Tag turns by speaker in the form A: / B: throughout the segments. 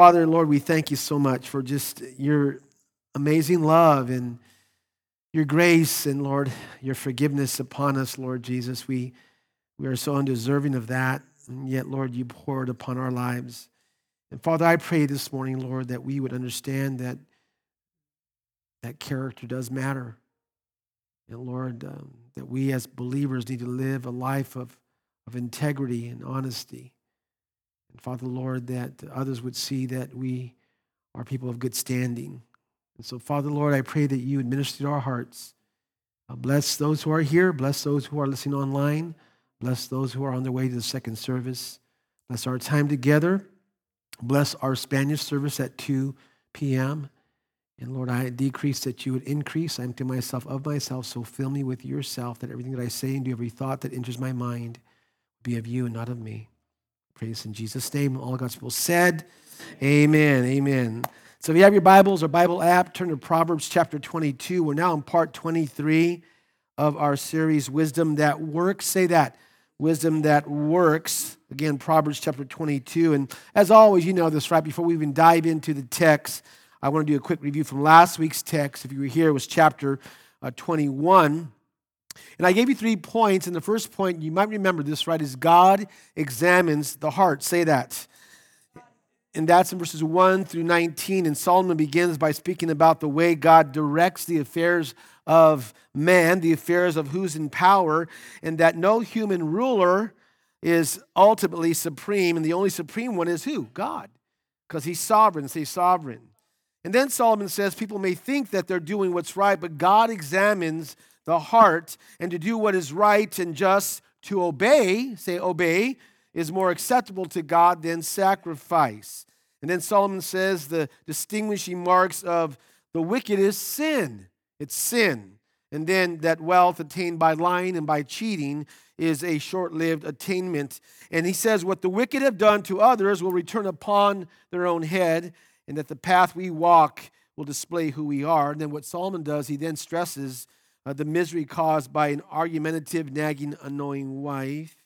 A: Father, Lord, we thank you so much for just your amazing love and your grace and, Lord, your forgiveness upon us, Lord Jesus. We, we are so undeserving of that, and yet, Lord, you poured upon our lives. And Father, I pray this morning, Lord, that we would understand that that character does matter. And Lord, um, that we as believers need to live a life of, of integrity and honesty. And Father, Lord, that others would see that we are people of good standing. And so, Father, Lord, I pray that you administer to our hearts. Uh, bless those who are here. Bless those who are listening online. Bless those who are on their way to the second service. Bless our time together. Bless our Spanish service at 2 p.m. And Lord, I decrease that you would increase. I empty myself of myself, so fill me with yourself, that everything that I say and do, every thought that enters my mind, be of you and not of me. Praise in Jesus' name. All God's people said, Amen. Amen. So if you have your Bibles or Bible app, turn to Proverbs chapter 22. We're now in part 23 of our series, Wisdom That Works. Say that. Wisdom that works. Again, Proverbs chapter 22. And as always, you know this, right? Before we even dive into the text, I want to do a quick review from last week's text. If you were here, it was chapter uh, 21. And I gave you three points. And the first point, you might remember this, right, is God examines the heart. Say that. And that's in verses 1 through 19. And Solomon begins by speaking about the way God directs the affairs of man, the affairs of who's in power, and that no human ruler is ultimately supreme. And the only supreme one is who? God. Because he's sovereign. Say sovereign. And then Solomon says people may think that they're doing what's right, but God examines the heart, and to do what is right and just, to obey, say obey, is more acceptable to God than sacrifice. And then Solomon says the distinguishing marks of the wicked is sin. It's sin. And then that wealth attained by lying and by cheating is a short lived attainment. And he says, What the wicked have done to others will return upon their own head and that the path we walk will display who we are. And then what Solomon does, he then stresses uh, the misery caused by an argumentative, nagging, annoying wife.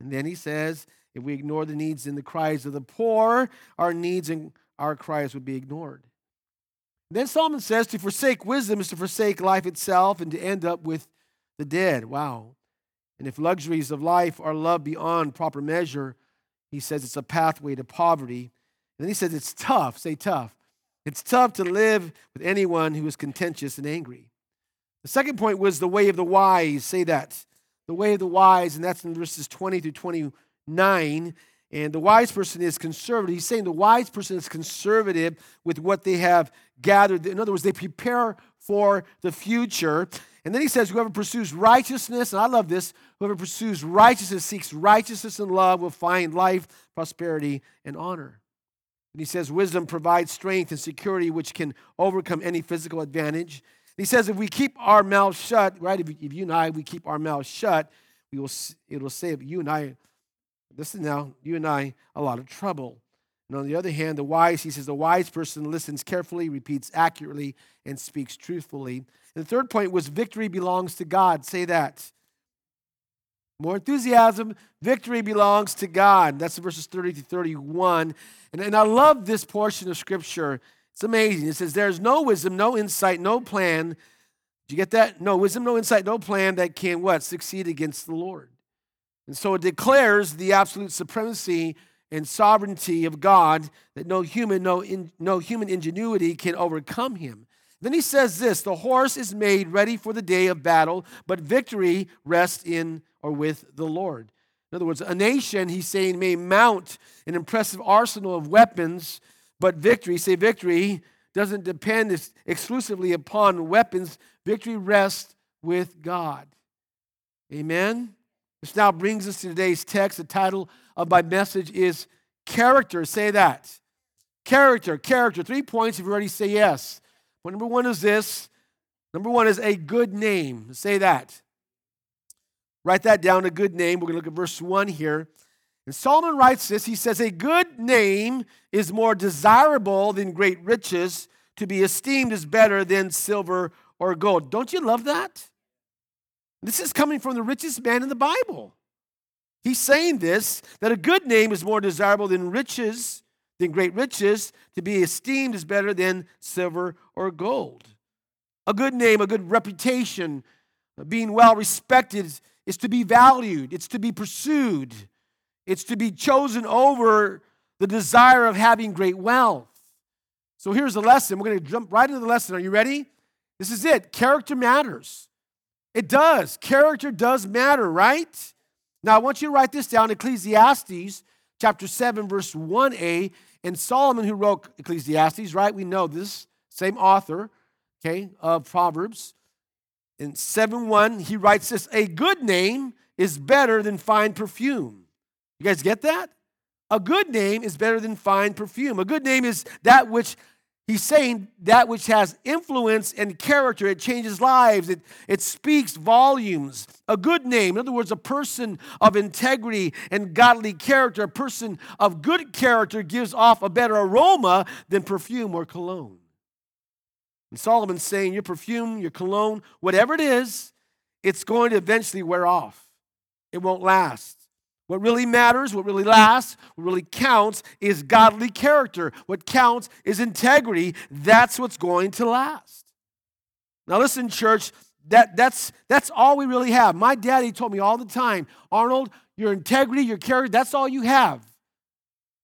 A: And then he says, if we ignore the needs and the cries of the poor, our needs and our cries would be ignored. then Solomon says to forsake wisdom is to forsake life itself and to end up with the dead. Wow. And if luxuries of life are loved beyond proper measure, he says it's a pathway to poverty. And then he says it's tough, say tough. It's tough to live with anyone who is contentious and angry. The second point was the way of the wise. Say that. The way of the wise, and that's in verses 20 through 29. And the wise person is conservative. He's saying the wise person is conservative with what they have gathered. In other words, they prepare for the future. And then he says, Whoever pursues righteousness, and I love this, whoever pursues righteousness, seeks righteousness and love, will find life, prosperity, and honor. And he says, wisdom provides strength and security which can overcome any physical advantage. He says, if we keep our mouths shut, right, if, if you and I, we keep our mouths shut, we will, it will save you and I, listen now, you and I, a lot of trouble. And on the other hand, the wise, he says, the wise person listens carefully, repeats accurately, and speaks truthfully. And the third point was victory belongs to God. Say that. More enthusiasm, victory belongs to God. That's verses 30 to 31. And, and I love this portion of scripture. It's amazing. It says, There's no wisdom, no insight, no plan. Did you get that? No wisdom, no insight, no plan that can what? Succeed against the Lord. And so it declares the absolute supremacy and sovereignty of God that no human, no, in, no human ingenuity can overcome him. Then he says this the horse is made ready for the day of battle, but victory rests in or with the Lord. In other words, a nation, he's saying, may mount an impressive arsenal of weapons, but victory, say victory, doesn't depend exclusively upon weapons. Victory rests with God. Amen? This now brings us to today's text. The title of my message is Character. Say that. Character, character. Three points if you already say yes. Number one is this. Number one is a good name. Say that. Write that down, a good name. We're going to look at verse 1 here. And Solomon writes this. He says, A good name is more desirable than great riches. To be esteemed is better than silver or gold. Don't you love that? This is coming from the richest man in the Bible. He's saying this that a good name is more desirable than riches, than great riches. To be esteemed is better than silver or gold. A good name, a good reputation, being well respected is, to be valued, it's to be pursued, it's to be chosen over the desire of having great wealth. So here's the lesson. We're going to jump right into the lesson. Are you ready? This is it. Character matters. It does. Character does matter, right? Now I want you to write this down Ecclesiastes chapter 7, verse 1a. And Solomon, who wrote Ecclesiastes, right? We know this, same author, okay, of Proverbs. In 7 1, he writes this A good name is better than fine perfume. You guys get that? A good name is better than fine perfume. A good name is that which He's saying that which has influence and character, it changes lives, it, it speaks volumes. A good name, in other words, a person of integrity and godly character, a person of good character gives off a better aroma than perfume or cologne. And Solomon's saying your perfume, your cologne, whatever it is, it's going to eventually wear off. It won't last. What really matters, what really lasts, what really counts is godly character. What counts is integrity. That's what's going to last. Now, listen, church, that, that's, that's all we really have. My daddy told me all the time Arnold, your integrity, your character, that's all you have.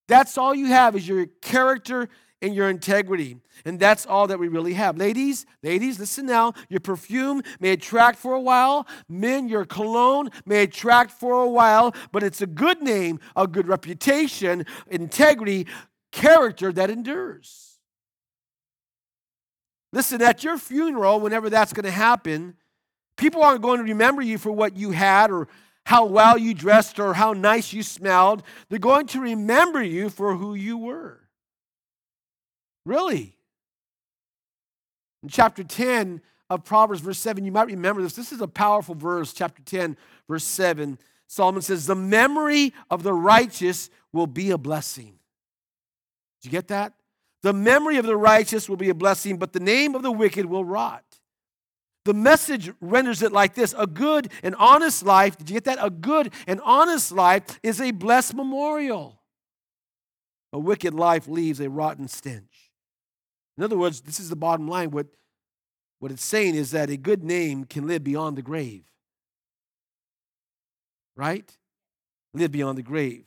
A: That's all you have is your character and your integrity. And that's all that we really have. Ladies, ladies, listen now. Your perfume may attract for a while. Men, your cologne may attract for a while, but it's a good name, a good reputation, integrity, character that endures. Listen, at your funeral, whenever that's going to happen, people aren't going to remember you for what you had or how well you dressed or how nice you smelled. They're going to remember you for who you were. Really? In chapter 10 of Proverbs, verse 7, you might remember this. This is a powerful verse, chapter 10, verse 7. Solomon says, The memory of the righteous will be a blessing. Did you get that? The memory of the righteous will be a blessing, but the name of the wicked will rot. The message renders it like this A good and honest life, did you get that? A good and honest life is a blessed memorial. A wicked life leaves a rotten stench. In other words, this is the bottom line. What, what it's saying is that a good name can live beyond the grave. Right? Live beyond the grave.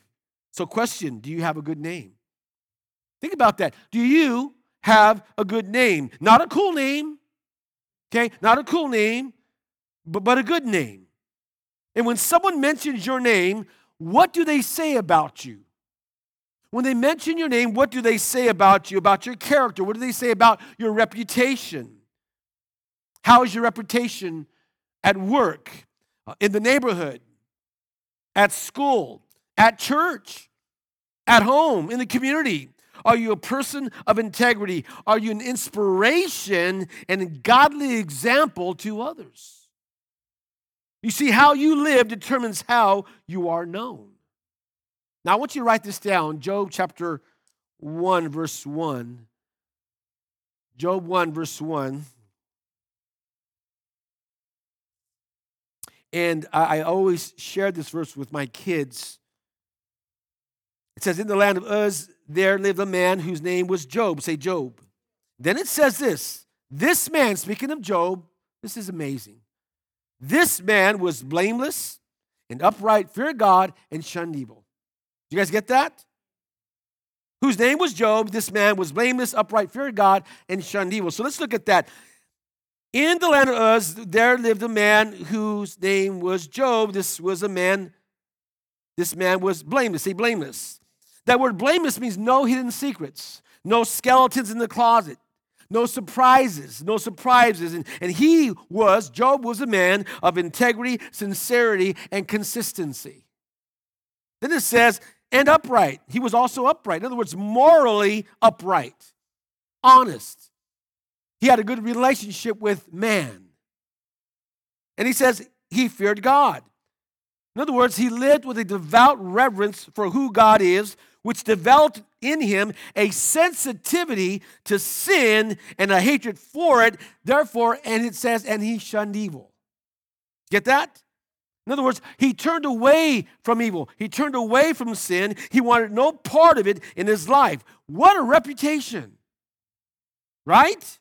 A: So, question Do you have a good name? Think about that. Do you have a good name? Not a cool name, okay? Not a cool name, but, but a good name. And when someone mentions your name, what do they say about you? When they mention your name, what do they say about you, about your character? What do they say about your reputation? How is your reputation at work, uh, in the neighborhood, at school, at church, at home, in the community? Are you a person of integrity? Are you an inspiration and a godly example to others? You see, how you live determines how you are known. Now, I want you to write this down Job chapter 1, verse 1. Job 1, verse 1. And I, always share this verse with my kids. It says, In the land of Uz, there lived a man whose name was Job. Say Job. Then it says this this man, speaking of Job, this is amazing. This man was blameless and upright, feared God, and shunned evil. You guys get that? Whose name was Job. This man was blameless, upright, feared God, and shunned evil. So let's look at that. In the land of Uz, there lived a man whose name was Job. This was a man, this man was blameless. Say blameless. That word blameless means no hidden secrets, no skeletons in the closet, no surprises, no surprises. And, and he was, Job was a man of integrity, sincerity, and consistency. Then it says and upright. He was also upright. In other words, morally upright, honest. He had a good relationship with man. And he says he feared God. In other words, he lived with a devout reverence for who God is, which developed in him a sensitivity to sin and a hatred for it. Therefore, and it says, and he shunned evil. Get that? In other words, he turned away from evil. He turned away from sin. He wanted no part of it in his life. What a reputation, right?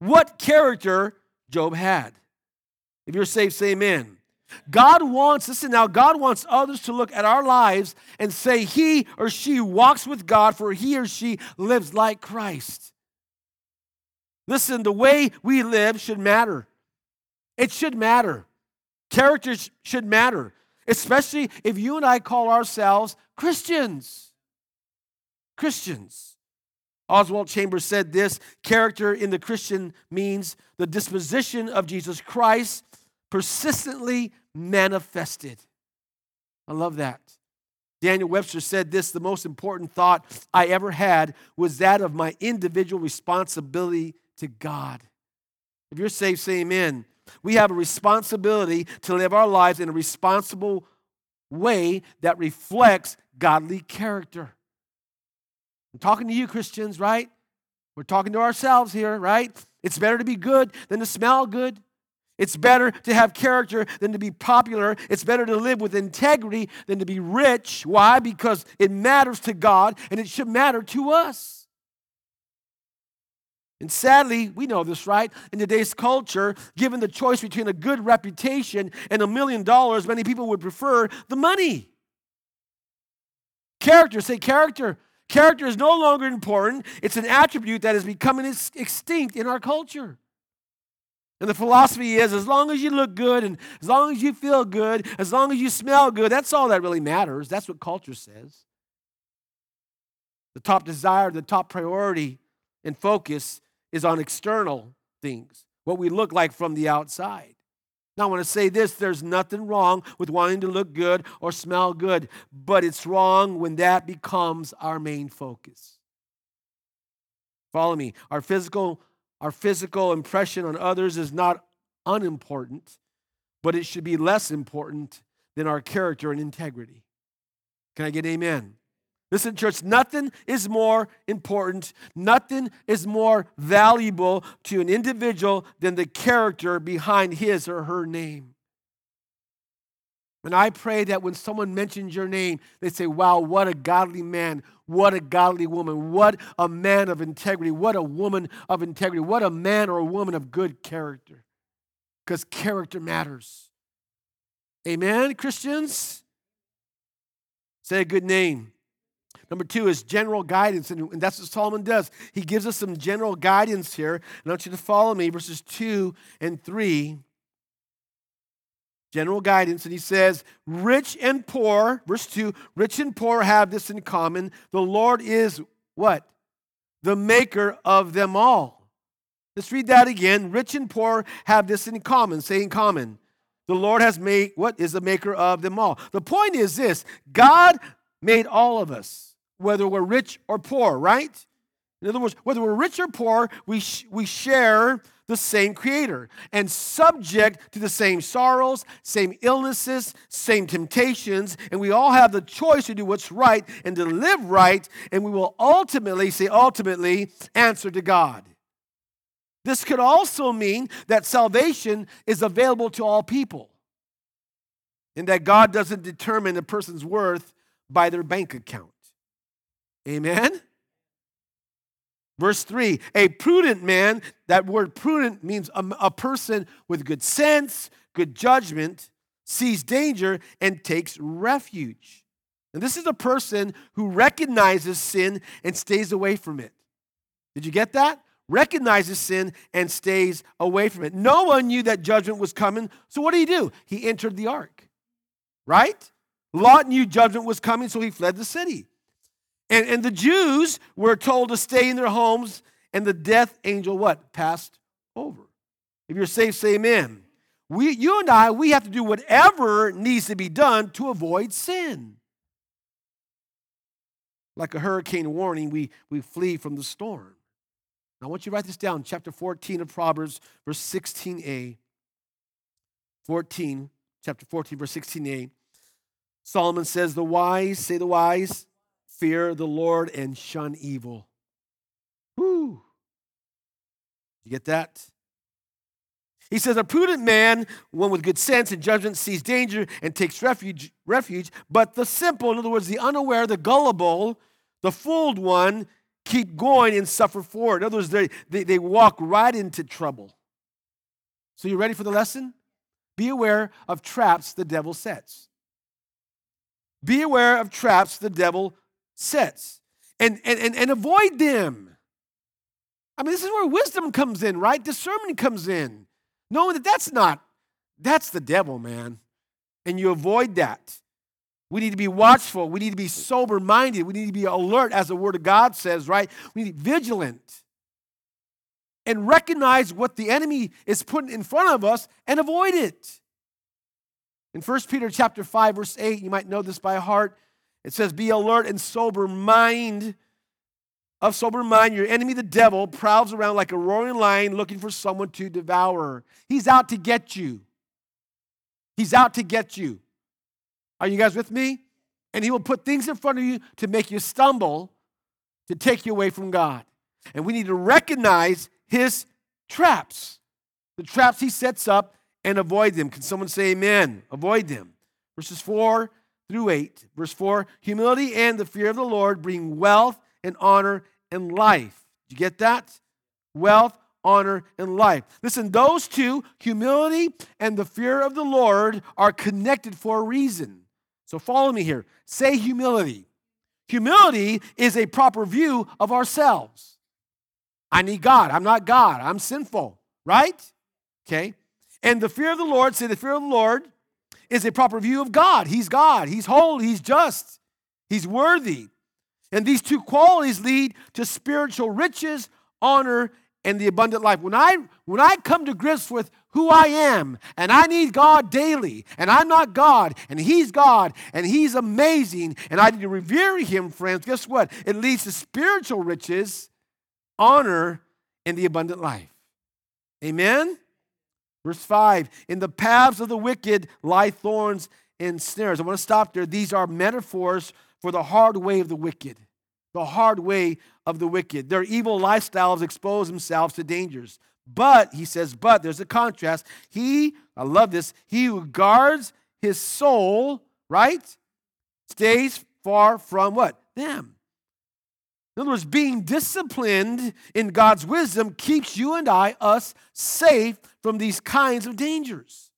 A: What character Job had. If you're saved, say amen. God wants, listen now, God wants others to look at our lives and say he or she walks with God, for he or she lives like Christ. Listen, the way we live should matter. It should matter. Characters should matter, especially if you and I call ourselves Christians. Christians. Oswald Chambers said this character in the Christian means the disposition of Jesus Christ persistently manifested. I love that. Daniel Webster said this the most important thought I ever had was that of my individual responsibility to God. If you're saved, say amen. We have a responsibility to live our lives in a responsible way that reflects godly character. I'm talking to you, Christians, right? We're talking to ourselves here, right? It's better to be good than to smell good. It's better to have character than to be popular. It's better to live with integrity than to be rich. Why? Because it matters to God and it should matter to us. And sadly, we know this, right? In today's culture, given the choice between a good reputation and a million dollars, many people would prefer the money. Character, say character. Character is no longer important. It's an attribute that is becoming extinct in our culture. And the philosophy is as long as you look good and as long as you feel good, as long as you smell good, that's all that really matters. That's what culture says. The top desire, the top priority and focus is on external things, what we look like from the outside. Now, I want to say this there's nothing wrong with wanting to look good or smell good, but it's wrong when that becomes our main focus. Follow me. Our physical, our physical impression on others is not unimportant, but it should be less important than our character and integrity. Can I get amen? Listen, church, nothing is more important, nothing is more valuable to an individual than the character behind his or her name. And I pray that when someone mentions your name, they say, Wow, what a godly man, what a godly woman, what a man of integrity, what a woman of integrity, what a man or a woman of good character. Because character matters. Amen, Christians? Say a good name. Number two is general guidance, and that's what Solomon does. He gives us some general guidance here. And I want you to follow me, verses two and three. General guidance, and he says, Rich and poor, verse 2, rich and poor have this in common. The Lord is what? The maker of them all. Let's read that again. Rich and poor have this in common. Say in common. The Lord has made what is the maker of them all. The point is this God made all of us whether we're rich or poor, right? In other words, whether we're rich or poor, we, sh- we share the same creator and subject to the same sorrows, same illnesses, same temptations, and we all have the choice to do what's right and to live right, and we will ultimately, say ultimately, answer to God. This could also mean that salvation is available to all people and that God doesn't determine a person's worth by their bank account. Amen? Verse 3 A prudent man, that word prudent means a, a, person with good sense, good judgment, sees danger and takes refuge. And this is a person who recognizes sin and stays away from it. Did you get that? Recognizes sin and stays away from it. Noah knew that judgment was coming, so what did he do? He entered the ark, right? Lot knew judgment was coming, so he fled the city. And, and the Jews were told to stay in their homes, and the death angel what? Passed over. If you're safe, say amen. We, you and I, we have to do whatever needs to be done to avoid sin. Like a hurricane warning, we, we flee from the storm. Now, I want you to write this down, chapter 14 of Proverbs, verse 16a. 14, chapter 14, verse 16a. Solomon says, The wise, say the wise, fear the Lord and shun evil. Whoo. You get that? He says, A prudent man, one with good sense and judgment, sees danger and takes refuge, refuge. But the simple, in other words, the unaware, the gullible, the fooled one, keep going and suffer for it. In other words, they, they, they walk right into trouble. So, you ready for the lesson? Be aware of traps the devil sets. Be aware of traps the devil sets and, and, and, and avoid them. I mean, this is where wisdom comes in, right? Discernment comes in. Knowing that that's not, that's the devil, man. And you avoid that. We need to be watchful. We need to be sober minded. We need to be alert, as the Word of God says, right? We need to be vigilant and recognize what the enemy is putting in front of us and avoid it. In 1 Peter chapter 5, verse 8, you might know this by heart. It says, Be alert and sober mind of sober mind, your enemy, the devil, prowls around like a roaring lion looking for someone to devour. He's out to get you. He's out to get you. Are you guys with me? And he will put things in front of you to make you stumble, to take you away from God. And we need to recognize his traps, the traps he sets up, and avoid them. Can someone say amen? Avoid them. Verses 4 through 8. Verse 4 Humility and the fear of the Lord bring wealth and honor and life. Do you get that? Wealth, honor, and life. Listen, those two, humility and the fear of the Lord, are connected for a reason. So follow me here. Say humility. Humility is a proper view of ourselves. I need God. I'm not God. I'm sinful, right? Okay. And the fear of the Lord, say the fear of the Lord is a proper view of God. He's God. He's holy. He's just. He's worthy. And these two qualities lead to spiritual riches, honor, and the abundant life. When I when I come to grips with who I am and I need God daily and I'm not God and he's God and he's amazing and I need to revere him friends guess what it leads to spiritual riches honor and the abundant life amen verse 5 in the paths of the wicked lie thorns and snares I want to stop there these are metaphors for the hard way of the wicked. The hard way of the wicked. Their evil lifestyles expose themselves to dangers. But, he says, but there's a contrast. He, I love this, he who guards his soul, right, stays far from what? Them. In other words, being disciplined in God's wisdom keeps you and I, us, safe from these kinds of dangers.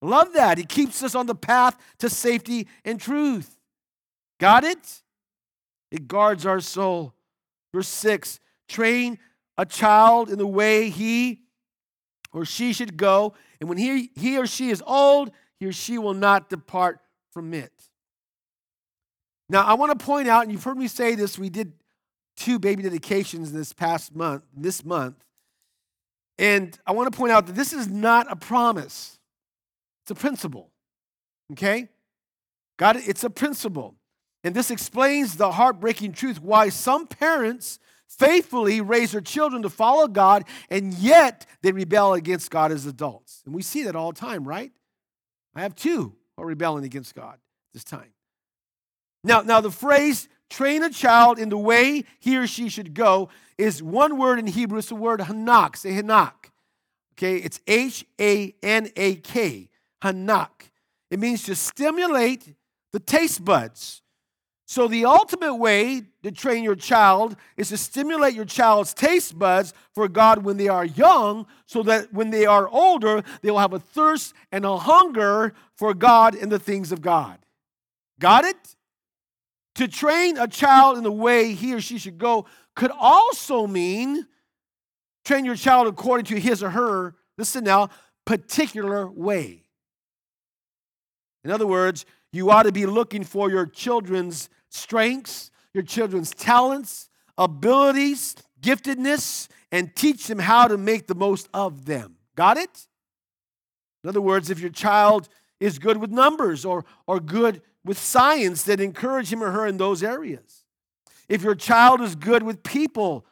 A: Love that. He keeps us on the path to safety and truth. Got it? It guards our soul. Verse 6 train a child in the way he or she should go, and when he, he or she is old, he or she will not depart from it. Now, I want to point out, and you've heard me say this, we did two baby dedications this past month, this month. And I want to point out that this is not a promise. It's a principle. Okay? God, it's a principle. And this explains the heartbreaking truth why some parents faithfully raise their children to follow God, and yet they rebel against God as adults. And we see that all the time, right? I have two who are rebelling against God this time. Now, now the phrase train a child in the way he or she should go is one word in Hebrew. It's the word hanak. Say hanak. Okay, it's H A N A K. Hanak. It means to stimulate the taste buds so, the ultimate way to train your child is to stimulate your child's taste buds for God when they are young, so that when they are older, they will have a thirst and a hunger for God and the things of God. Got it? To train a child in the way he or she should go could also mean train your child according to his or her, listen now, particular way. In other words, you ought to be looking for your children's strengths, your children's talents, abilities, giftedness, and teach them how to make the most of them. Got it? In other words, if your child is good with numbers or, or good with science, then encourage him or her in those areas. If your child is good with people,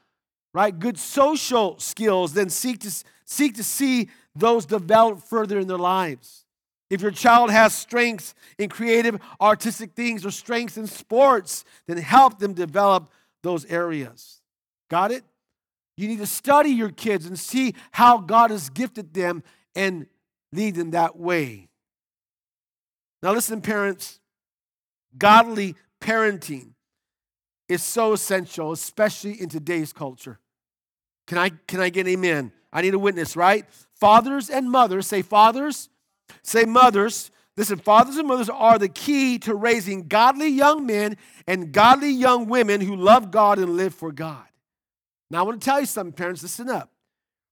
A: right, good social skills, then seek to, seek to see those develop further in their lives. If your child has strengths in creative, artistic things or strengths in sports, then help them develop those areas. Got it? You need to study your kids and see how God has gifted them and lead them that way. Now, listen, parents, godly parenting is so essential, especially in today's culture. Can I, can I get amen? I need a witness, right? Fathers and mothers, say fathers, say mothers. Listen, fathers and mothers are the key to raising godly young men and godly young women who love God and live for God. Now, I want to tell you something, parents, listen up.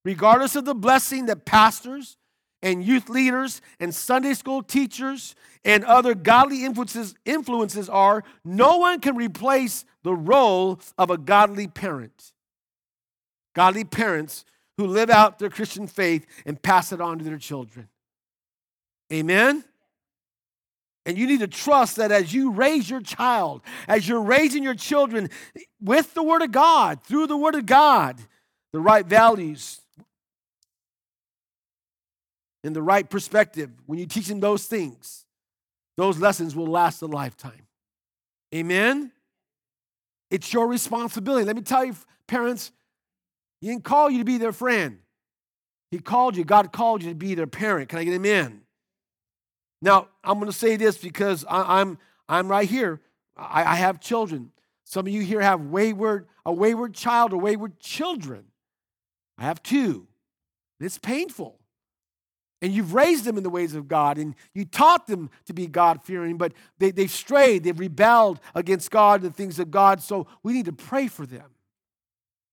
A: Regardless of the blessing that pastors and youth leaders and Sunday school teachers and other godly influences, influences are, no one can replace the role of a godly parent. Godly parents who live out their Christian faith and pass it on to their children. Amen? And you need to trust that as you raise your child, as you're raising your children with the Word of God, through the Word of God, the right values, in the right perspective, when you teach them those things, those lessons will last a lifetime. Amen? It's your responsibility. Let me tell you, parents, he didn't call you to be their friend. He called you, God called you to be their parent. Can I get amen? Now, I'm going to say this because I, am I'm, I'm right here. I, I have children. Some of you here have wayward, a wayward child or wayward children. I have two. It's painful and you've raised them in the ways of God and you taught them to be God fearing, but they, they've strayed, they've rebelled against God and the things of God. So we need to pray for them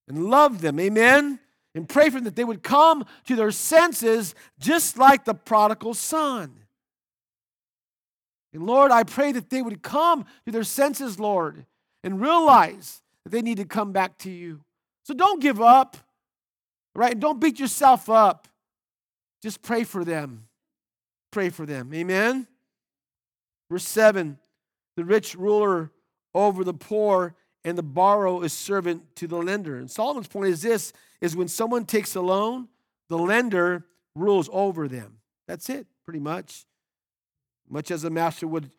A: and love them. Amen? And pray for them that they would come to their senses just like the prodigal son. And Lord, I pray that they would come to their senses, Lord, and realize that they need to come back to you. So don't give up, right? And Don't beat yourself up. Just pray for them. Pray for them. Amen. Verse 7 The rich ruler over the poor, and the borrower is servant to the lender. And Solomon's point is this is when someone takes a loan, the lender rules over them. That's it, pretty much. Much as a master would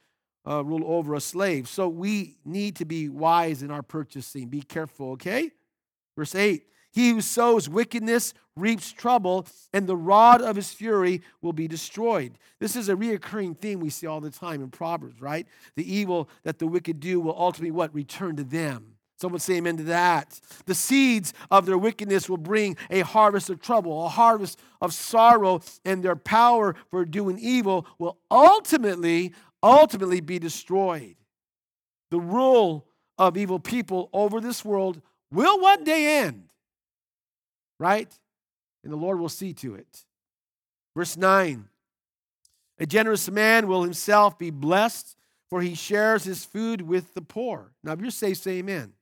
A: uh, rule over a slave. So we need to be wise in our purchasing. Be careful, okay? Verse 8 he who sows wickedness reaps trouble, and the rod of his fury will be destroyed. This is a reoccurring theme we see all the time in Proverbs, right? The evil that the wicked do will ultimately what? Return to them. Someone say amen to that. The seeds of their wickedness will bring a harvest of trouble, a harvest of sorrow, and their power for doing evil will ultimately, ultimately be destroyed. The rule of evil people over this world will one day end right? And the Lord will see to it. Verse 9 A generous man will himself be blessed, for he shares his food with the poor. Now, if you're saved, say amen.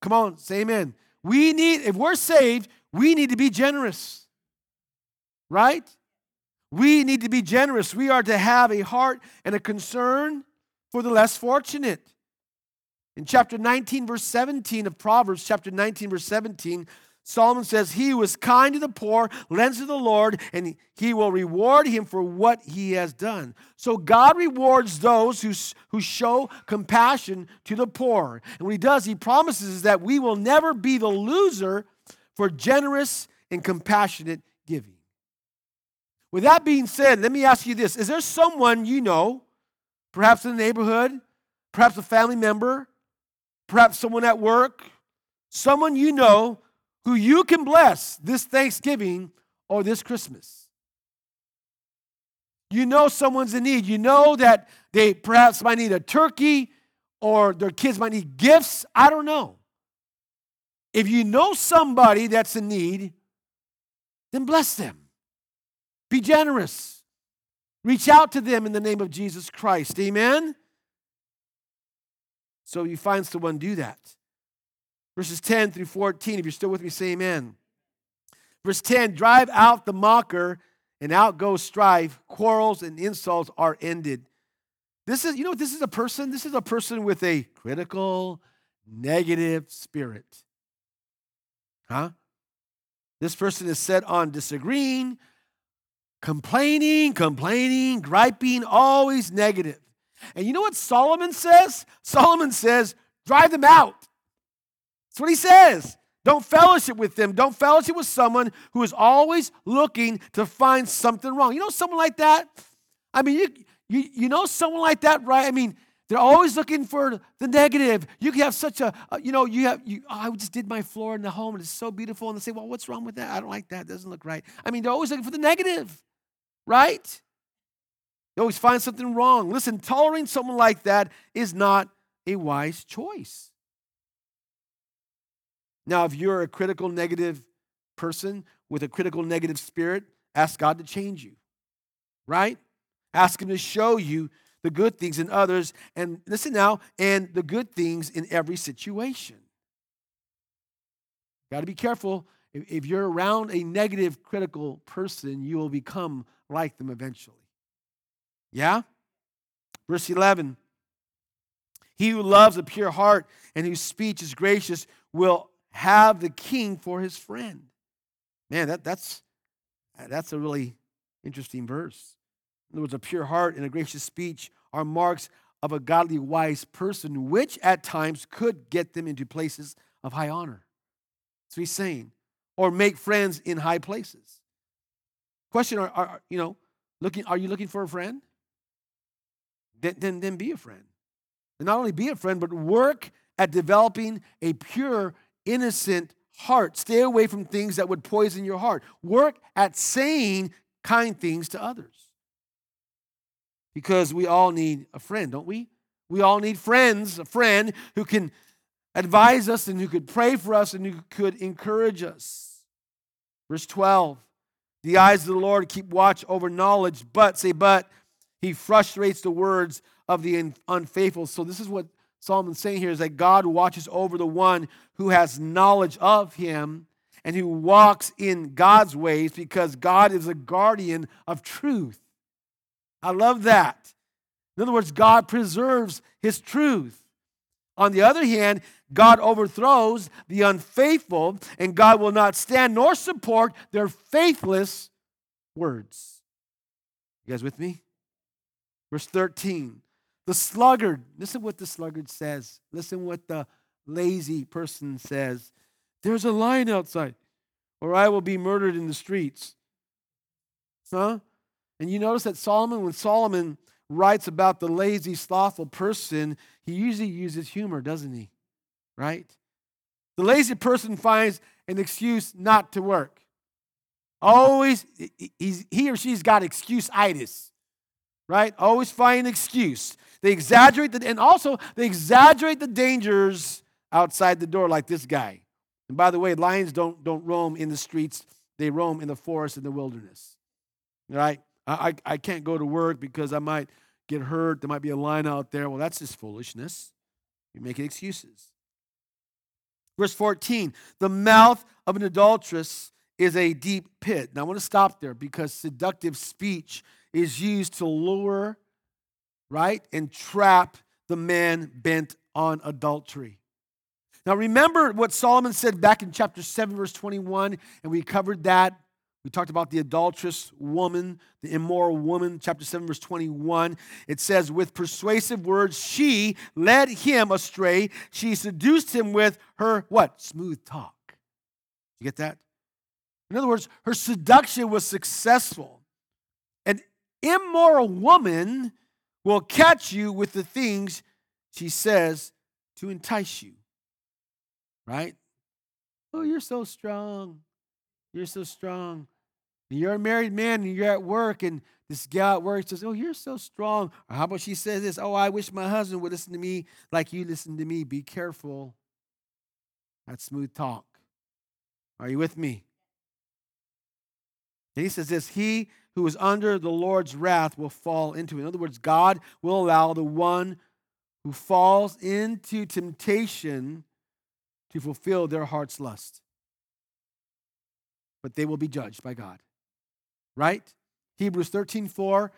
A: Come on, say amen. We need, if we're saved, we need to be generous, right? We need to be generous. We are to have a heart and a concern for the less fortunate. In chapter 19, verse 17 of Proverbs, chapter 19, verse 17, Solomon says, He who is kind to the poor lends to the Lord, and he will reward him for what he has done. So God rewards those who, who show compassion to the poor. And what he does, he promises that we will never be the loser for generous and compassionate giving. With that being said, let me ask you this Is there someone you know, perhaps in the neighborhood, perhaps a family member, perhaps someone at work, someone you know who you can bless this Thanksgiving or this Christmas. You know someone's in need. You know that they perhaps might need a turkey or their kids might need gifts. I don't know. If you know somebody that's in need, then bless them. Be generous. Reach out to them in the name of Jesus Christ. Amen? So you find someone, do that. Verses 10 through 14, if you're still with me, say amen. Verse 10 Drive out the mocker, and out goes strife. Quarrels and insults are ended. This is, you know, this is a person, this is a person with a critical, negative spirit. Huh? This person is set on disagreeing, complaining, complaining, griping, always negative. And you know what Solomon says? Solomon says, drive them out. That's what he says. Don't fellowship with them. Don't fellowship with someone who is always looking to find something wrong. You know someone like that? I mean, you, you, you know someone like that, right? I mean, they're always looking for the negative. You can have such a, you know, you have, you, oh, I just did my floor in the home and it's so beautiful. And they say, well, what's wrong with that? I don't like that. It doesn't look right. I mean, they're always looking for the negative, right? You always find something wrong. Listen, tolerating someone like that is not a wise choice. Now, if you're a critical negative person with a critical negative spirit, ask God to change you, right? Ask Him to show you the good things in others, and listen now, and the good things in every situation. Got to be careful. If you're around a negative, critical person, you will become like them eventually. Yeah? Verse 11 He who loves a pure heart and whose speech is gracious will have the king for his friend. Man, that, that's, uh, that's a really interesting verse. In other words, a pure heart and a gracious speech are marks of a godly, wise person, which at times could get them into places of high honor. So he's saying, or make friends in high places. Question: Are, are you know looking? Are you looking for a friend? Then, then, then be a friend. And not only be a friend, but work at developing a pure, innocent heart. Stay away from things that would poison your heart. Work at saying kind things to others. Because we all need a friend, don't we? We all need friends, a friend who can advise us and who could pray for us and who could encourage us. Verse 12 The eyes of the Lord keep watch over knowledge, but, say, but, he frustrates the words of the unfaithful. So, this is what Solomon's saying here is that God watches over the one who has knowledge of him and who walks in God's ways because God is a guardian of truth. I love that. In other words, God preserves his truth. On the other hand, God overthrows the unfaithful, and God will not stand nor support their faithless words. You guys with me? Verse 13. The sluggard, listen what the sluggard says. Listen what the lazy person says. There's a lion outside, or I will be murdered in the streets. Huh? And you notice that Solomon, when Solomon writes about the lazy, slothful person, he usually uses humor, doesn't he? Right? The lazy person finds an excuse not to work. Always, he or she's got excuse itis, right? Always find an excuse. They exaggerate the, and also they exaggerate the dangers outside the door, like this guy. And by the way, lions don't, don't roam in the streets, they roam in the forest and the wilderness. Right? I, I, I can't go to work because I might get hurt. There might be a lion out there. Well, that's just foolishness. You're making excuses. Verse 14 the mouth of an adulteress is a deep pit. Now, I want to stop there because seductive speech is used to lure right? And trap the man bent on adultery. Now, remember what Solomon said back in chapter 7, verse 21, and we covered that. We talked about the adulterous woman, the immoral woman, chapter 7, verse 21. It says, With persuasive words, she led him astray. She seduced him with her what? Smooth talk. You get that? In other words, her seduction was successful. An immoral woman will catch you with the things she says to entice you. Right? Oh, you're so strong. You're so strong. And you're a married man and you're at work, and this gal at work says, Oh, you're so strong. Or how about she says this? Oh, I wish my husband would listen to me like you listen to me. Be careful. That's smooth talk. Are you with me? And he says this He who is under the Lord's wrath will fall into it. In other words, God will allow the one who falls into temptation to fulfill their heart's lust. But they will be judged by God. Right? Hebrews 13 4.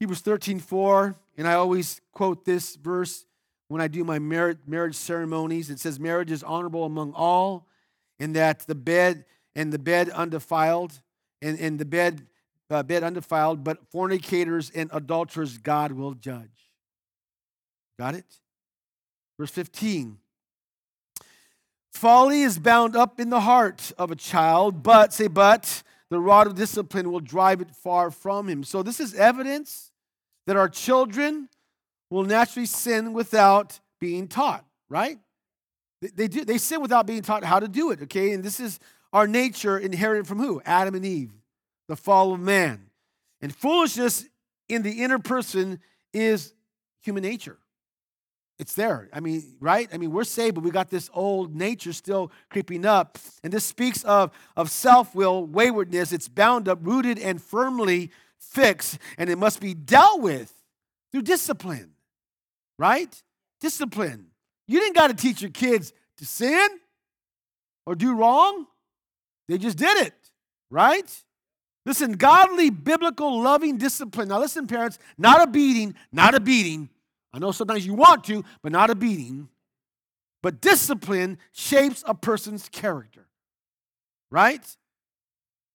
A: Hebrews 13 4. And I always quote this verse when I do my marriage ceremonies. It says, Marriage is honorable among all, and that the bed and the bed undefiled, and, and the bed uh, bed undefiled, but fornicators and adulterers God will judge. Got it? Verse 15. Folly is bound up in the heart of a child, but, say, but, the rod of discipline will drive it far from him. So, this is evidence that our children will naturally sin without being taught, right? They, they, do, they sin without being taught how to do it, okay? And this is our nature inherited from who? Adam and Eve, the fall of man. And foolishness in the inner person is human nature. It's there. I mean, right? I mean, we're saved, but we got this old nature still creeping up. And this speaks of, of self will, waywardness. It's bound up, rooted, and firmly fixed, and it must be dealt with through discipline, right? Discipline. You didn't got to teach your kids to sin or do wrong, they just did it, right? Listen, godly, biblical, loving discipline. Now, listen, parents, not a beating, not a beating. I know sometimes you want to, but not a beating. But discipline shapes a person's character, right?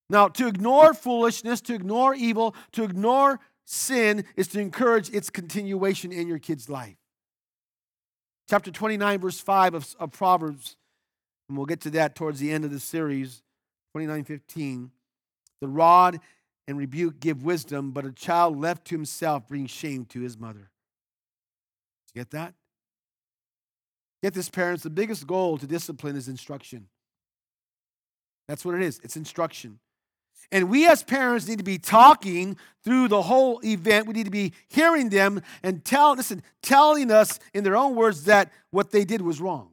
A: Now, to ignore foolishness, to ignore evil, to ignore sin is to encourage its continuation in your kid's life. Chapter 29, verse 5 of, of Proverbs, and we'll get to that towards the end of the series, 29 15. The rod and rebuke give wisdom, but a child left to himself brings shame to his mother. Get that? Get this, parents. The biggest goal to discipline is instruction. That's what it is. It's instruction. And we as parents need to be talking through the whole event. We need to be hearing them and tell, listen, telling us in their own words that what they did was wrong.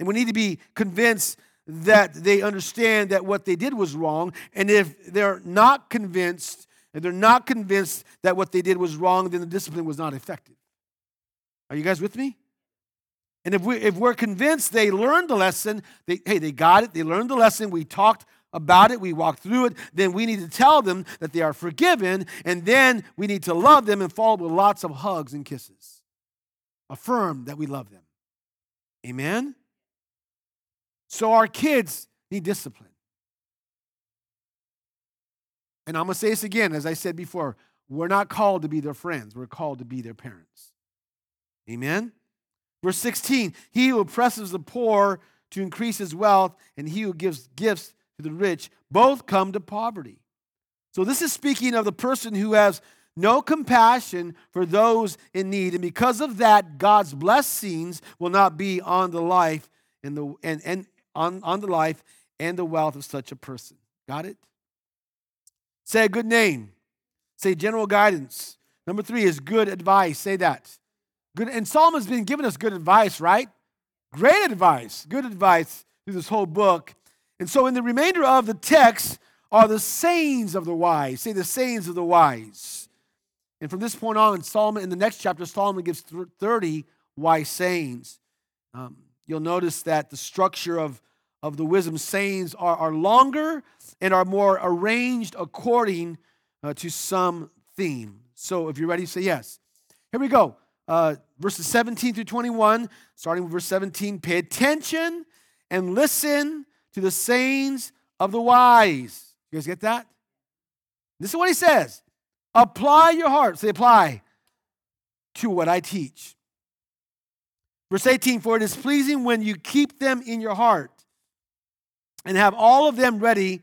A: And we need to be convinced that they understand that what they did was wrong. And if they're not convinced, and they're not convinced that what they did was wrong, then the discipline was not effective. Are you guys with me? And if, we, if we're convinced they learned the lesson, they, hey, they got it, they learned the lesson, we talked about it, we walked through it, then we need to tell them that they are forgiven, and then we need to love them and follow with lots of hugs and kisses. Affirm that we love them. Amen? So our kids need discipline. And I'm going to say this again, as I said before we're not called to be their friends, we're called to be their parents. Amen? Verse 16 He who oppresses the poor to increase his wealth, and he who gives gifts to the rich, both come to poverty. So this is speaking of the person who has no compassion for those in need. And because of that, God's blessings will not be on the life and the and, and on, on the life and the wealth of such a person. Got it? Say a good name. Say general guidance. Number three is good advice. Say that. Good, and Solomon's been giving us good advice, right? Great advice, good advice through this whole book. And so, in the remainder of the text are the sayings of the wise. Say the sayings of the wise. And from this point on, Solomon, in the next chapter, Solomon gives 30 wise sayings. Um, you'll notice that the structure of, of the wisdom sayings are, are longer and are more arranged according uh, to some theme. So if you're ready, say yes. Here we go. Uh, verses 17 through 21, starting with verse 17. Pay attention and listen to the sayings of the wise. You guys get that? This is what he says Apply your heart, say apply, to what I teach. Verse 18 For it is pleasing when you keep them in your heart and have all of them ready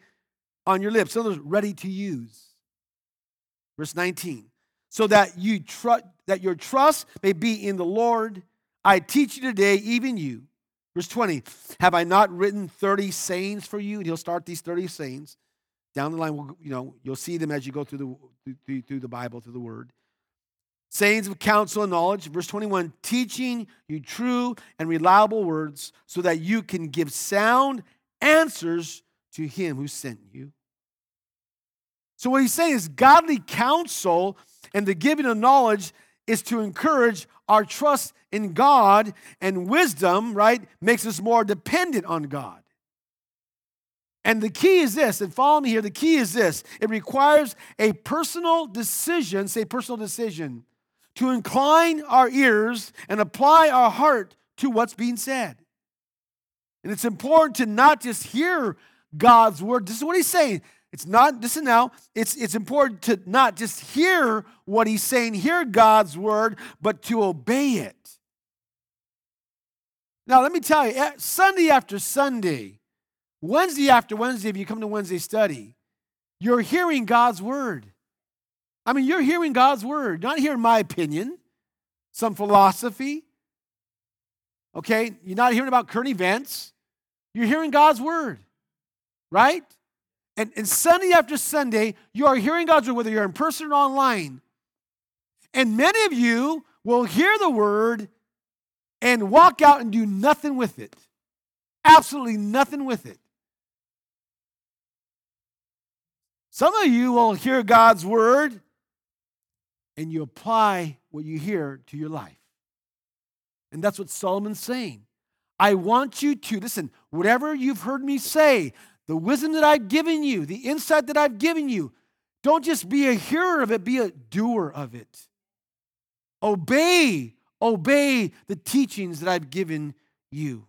A: on your lips. So those ready to use. Verse 19. So that you trust that your trust may be in the Lord. I teach you today, even you. Verse 20. Have I not written 30 sayings for you? And he'll start these 30 sayings. Down the line, we'll, you know, you'll see them as you go through the through, through the Bible, through the Word. Sayings of counsel and knowledge. Verse 21. Teaching you true and reliable words, so that you can give sound answers to him who sent you. So, what he's saying is godly counsel and the giving of knowledge is to encourage our trust in God, and wisdom, right, makes us more dependent on God. And the key is this, and follow me here the key is this it requires a personal decision, say personal decision, to incline our ears and apply our heart to what's being said. And it's important to not just hear God's word. This is what he's saying. It's not, listen now, it's, it's important to not just hear what he's saying, hear God's word, but to obey it. Now, let me tell you, Sunday after Sunday, Wednesday after Wednesday, if you come to Wednesday study, you're hearing God's word. I mean, you're hearing God's word, not hearing my opinion, some philosophy. Okay? You're not hearing about current events. You're hearing God's word, right? And, and Sunday after Sunday, you are hearing God's word, whether you're in person or online. And many of you will hear the word and walk out and do nothing with it. Absolutely nothing with it. Some of you will hear God's word and you apply what you hear to your life. And that's what Solomon's saying. I want you to, listen, whatever you've heard me say, the wisdom that I've given you, the insight that I've given you, don't just be a hearer of it, be a doer of it. Obey, obey the teachings that I've given you.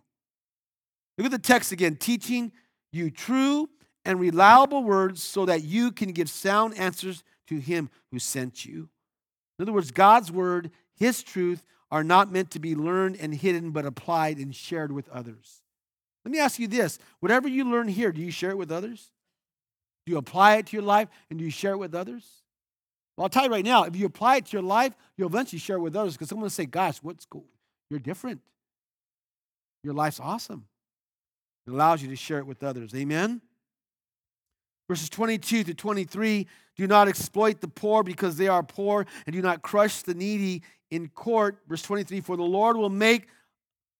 A: Look at the text again teaching you true and reliable words so that you can give sound answers to him who sent you. In other words, God's word, his truth, are not meant to be learned and hidden, but applied and shared with others. Let me ask you this whatever you learn here, do you share it with others? Do you apply it to your life and do you share it with others? Well, I'll tell you right now, if you apply it to your life, you'll eventually share it with others because someone will say, Gosh, what's cool? You're different. Your life's awesome. It allows you to share it with others. Amen? Verses 22 to 23 do not exploit the poor because they are poor, and do not crush the needy in court. Verse 23 For the Lord will make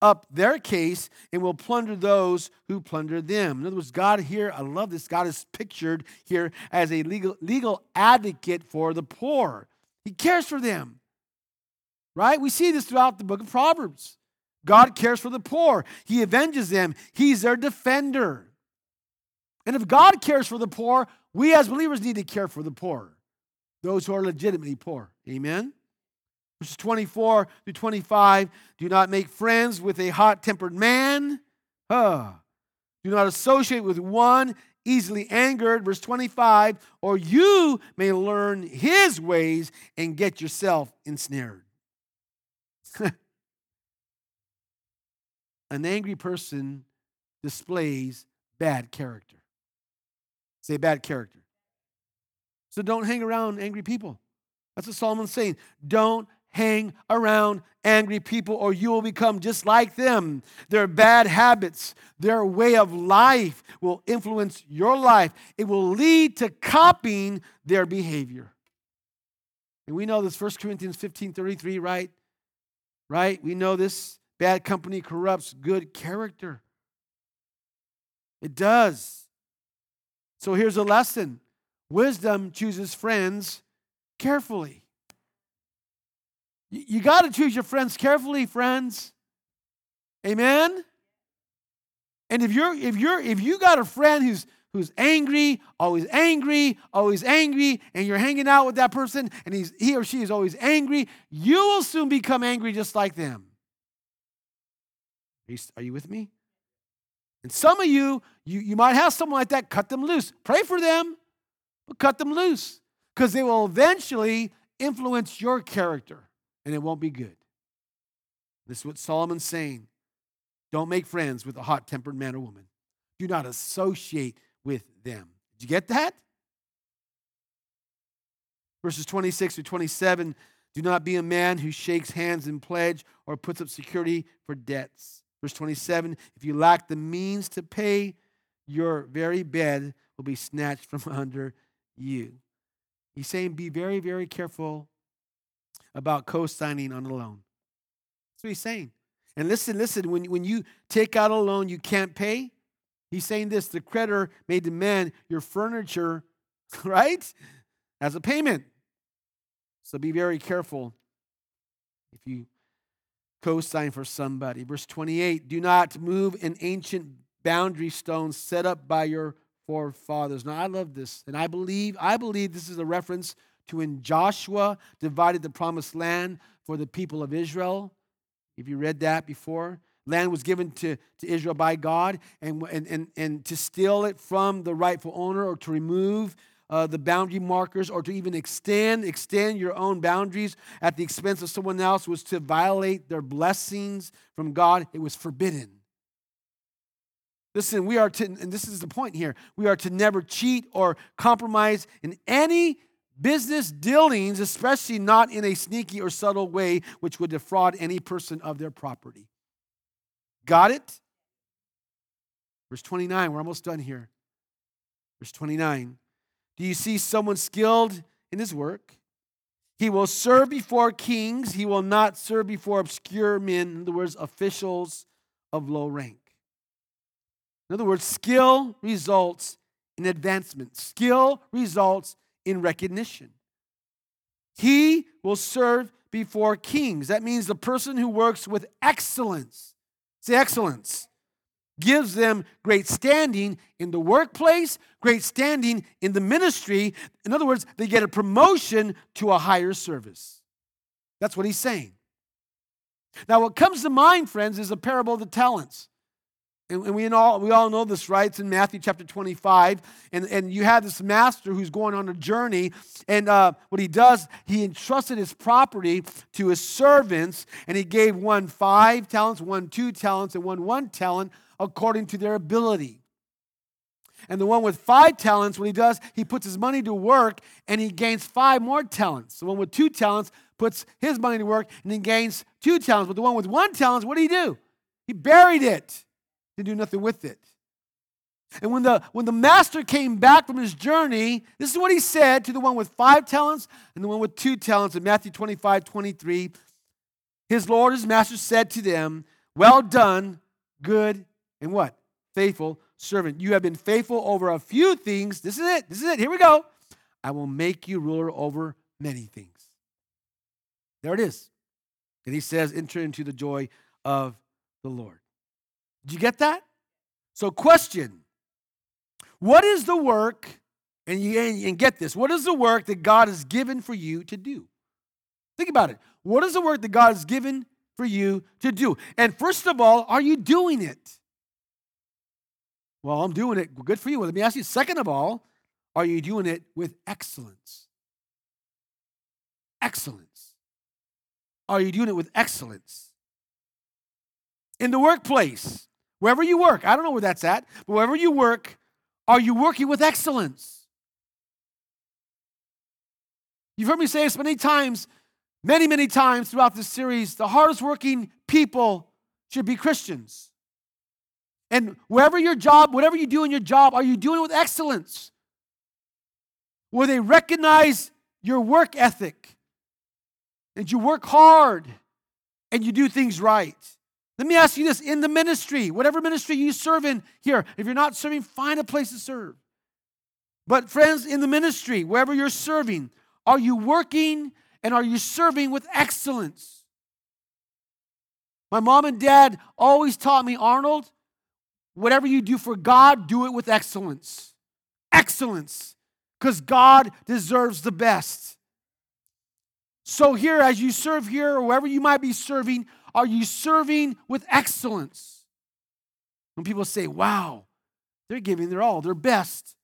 A: up their case and will plunder those who plunder them. In other words, God here, I love this, God is pictured here as a legal, legal advocate for the poor. He cares for them, right? We see this throughout the book of Proverbs. God cares for the poor, He avenges them, He's their defender. And if God cares for the poor, we as believers need to care for the poor, those who are legitimately poor. Amen? Verses 24 through 25 do not make friends with a hot tempered man. Huh. Do not associate with one easily angered. Verse 25, or you may learn his ways and get yourself ensnared. An angry person displays bad character. Say bad character. So don't hang around angry people. That's what Solomon's saying. Don't hang around angry people or you will become just like them. Their bad habits, their way of life will influence your life. It will lead to copying their behavior. And we know this 1 Corinthians 15 33, right? Right? We know this bad company corrupts good character. It does. So here's a lesson wisdom chooses friends carefully. You got to choose your friends carefully, friends. Amen. And if you're if you're if you got a friend who's who's angry, always angry, always angry, and you're hanging out with that person and he's he or she is always angry, you will soon become angry just like them. Are you, are you with me? And some of you, you, you might have someone like that, cut them loose. Pray for them, but cut them loose because they will eventually influence your character and it won't be good. This is what Solomon's saying. Don't make friends with a hot tempered man or woman. Do not associate with them. Did you get that? Verses 26 to 27 do not be a man who shakes hands in pledge or puts up security for debts. Verse 27 If you lack the means to pay, your very bed will be snatched from under you. He's saying, be very, very careful about co signing on a loan. That's what he's saying. And listen, listen, when, when you take out a loan you can't pay, he's saying this the creditor may demand your furniture, right, as a payment. So be very careful if you co-sign for somebody. Verse 28, do not move an ancient boundary stone set up by your forefathers. Now I love this, and I believe I believe this is a reference to when Joshua divided the promised land for the people of Israel. If you read that before, land was given to, to Israel by God, and, and, and, and to steal it from the rightful owner or to remove uh, the boundary markers or to even extend extend your own boundaries at the expense of someone else was to violate their blessings from God. It was forbidden. Listen, we are to, and this is the point here, we are to never cheat or compromise in any business dealings, especially not in a sneaky or subtle way which would defraud any person of their property. Got it? Verse 29, we're almost done here. Verse 29. Do you see someone skilled in his work? He will serve before kings. He will not serve before obscure men, in other words, officials of low rank. In other words, skill results in advancement, skill results in recognition. He will serve before kings. That means the person who works with excellence, say excellence, gives them great standing in the workplace, great standing in the ministry. In other words, they get a promotion to a higher service. That's what he's saying. Now, what comes to mind, friends, is a parable of the talents. And, we all, we all know this, right? It's in Matthew chapter 25. And, and you have this master who's going on a journey. And uh, what he does, he entrusted his property to his servants. And he gave one five talents, one two talents, and one one talent according to their ability. And the one with five talents, what he does, he puts his money to work and he gains five more talents. The one with two talents puts his money to work and he gains two talents. But the one with one talent, what did he do? He buried it to do nothing with it. And when the, when the master came back from his journey, this is what he said to the one with five talents and the one with two talents in Matthew 25, 23. His Lord, his master, said to them, Well done, good and what? Faithful servant. You have been faithful over a few things. This is it. This is it. Here we go. I will make you ruler over many things. There it is. And he says, Enter into the joy of the Lord. Did you get that? So, question What is the work, and, you, and get this, what is the work that God has given for you to do? Think about it. What is the work that God has given for you to do? And first of all, are you doing it? Well, I'm doing it. Good for you. Well, let me ask you, second of all, are you doing it with excellence? Excellence. Are you doing it with excellence? In the workplace, Wherever you work, I don't know where that's at, but wherever you work, are you working with excellence? You've heard me say this many times, many, many times throughout this series. The hardest working people should be Christians. And wherever your job, whatever you do in your job, are you doing it with excellence? Where they recognize your work ethic and you work hard and you do things right. Let me ask you this in the ministry, whatever ministry you serve in here, if you're not serving, find a place to serve. But, friends, in the ministry, wherever you're serving, are you working and are you serving with excellence? My mom and dad always taught me, Arnold, whatever you do for God, do it with excellence. Excellence, because God deserves the best. So, here, as you serve here, or wherever you might be serving, are you serving with excellence? When people say, wow, they're giving their all, their best,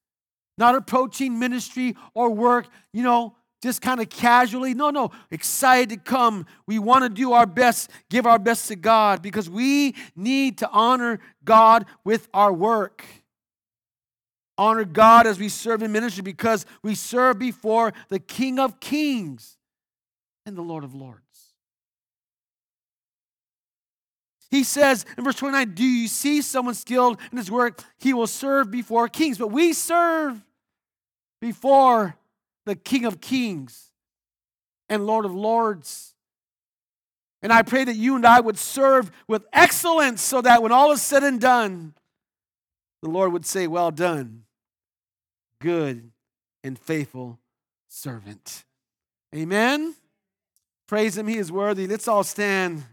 A: not approaching ministry or work, you know, just kind of casually. No, no, excited to come. We want to do our best, give our best to God because we need to honor God with our work. Honor God as we serve in ministry because we serve before the King of Kings and the Lord of Lords. He says in verse 29 Do you see someone skilled in his work? He will serve before kings. But we serve before the King of kings and Lord of lords. And I pray that you and I would serve with excellence so that when all is said and done, the Lord would say, Well done, good and faithful servant. Amen. Praise him. He is worthy. Let's all stand.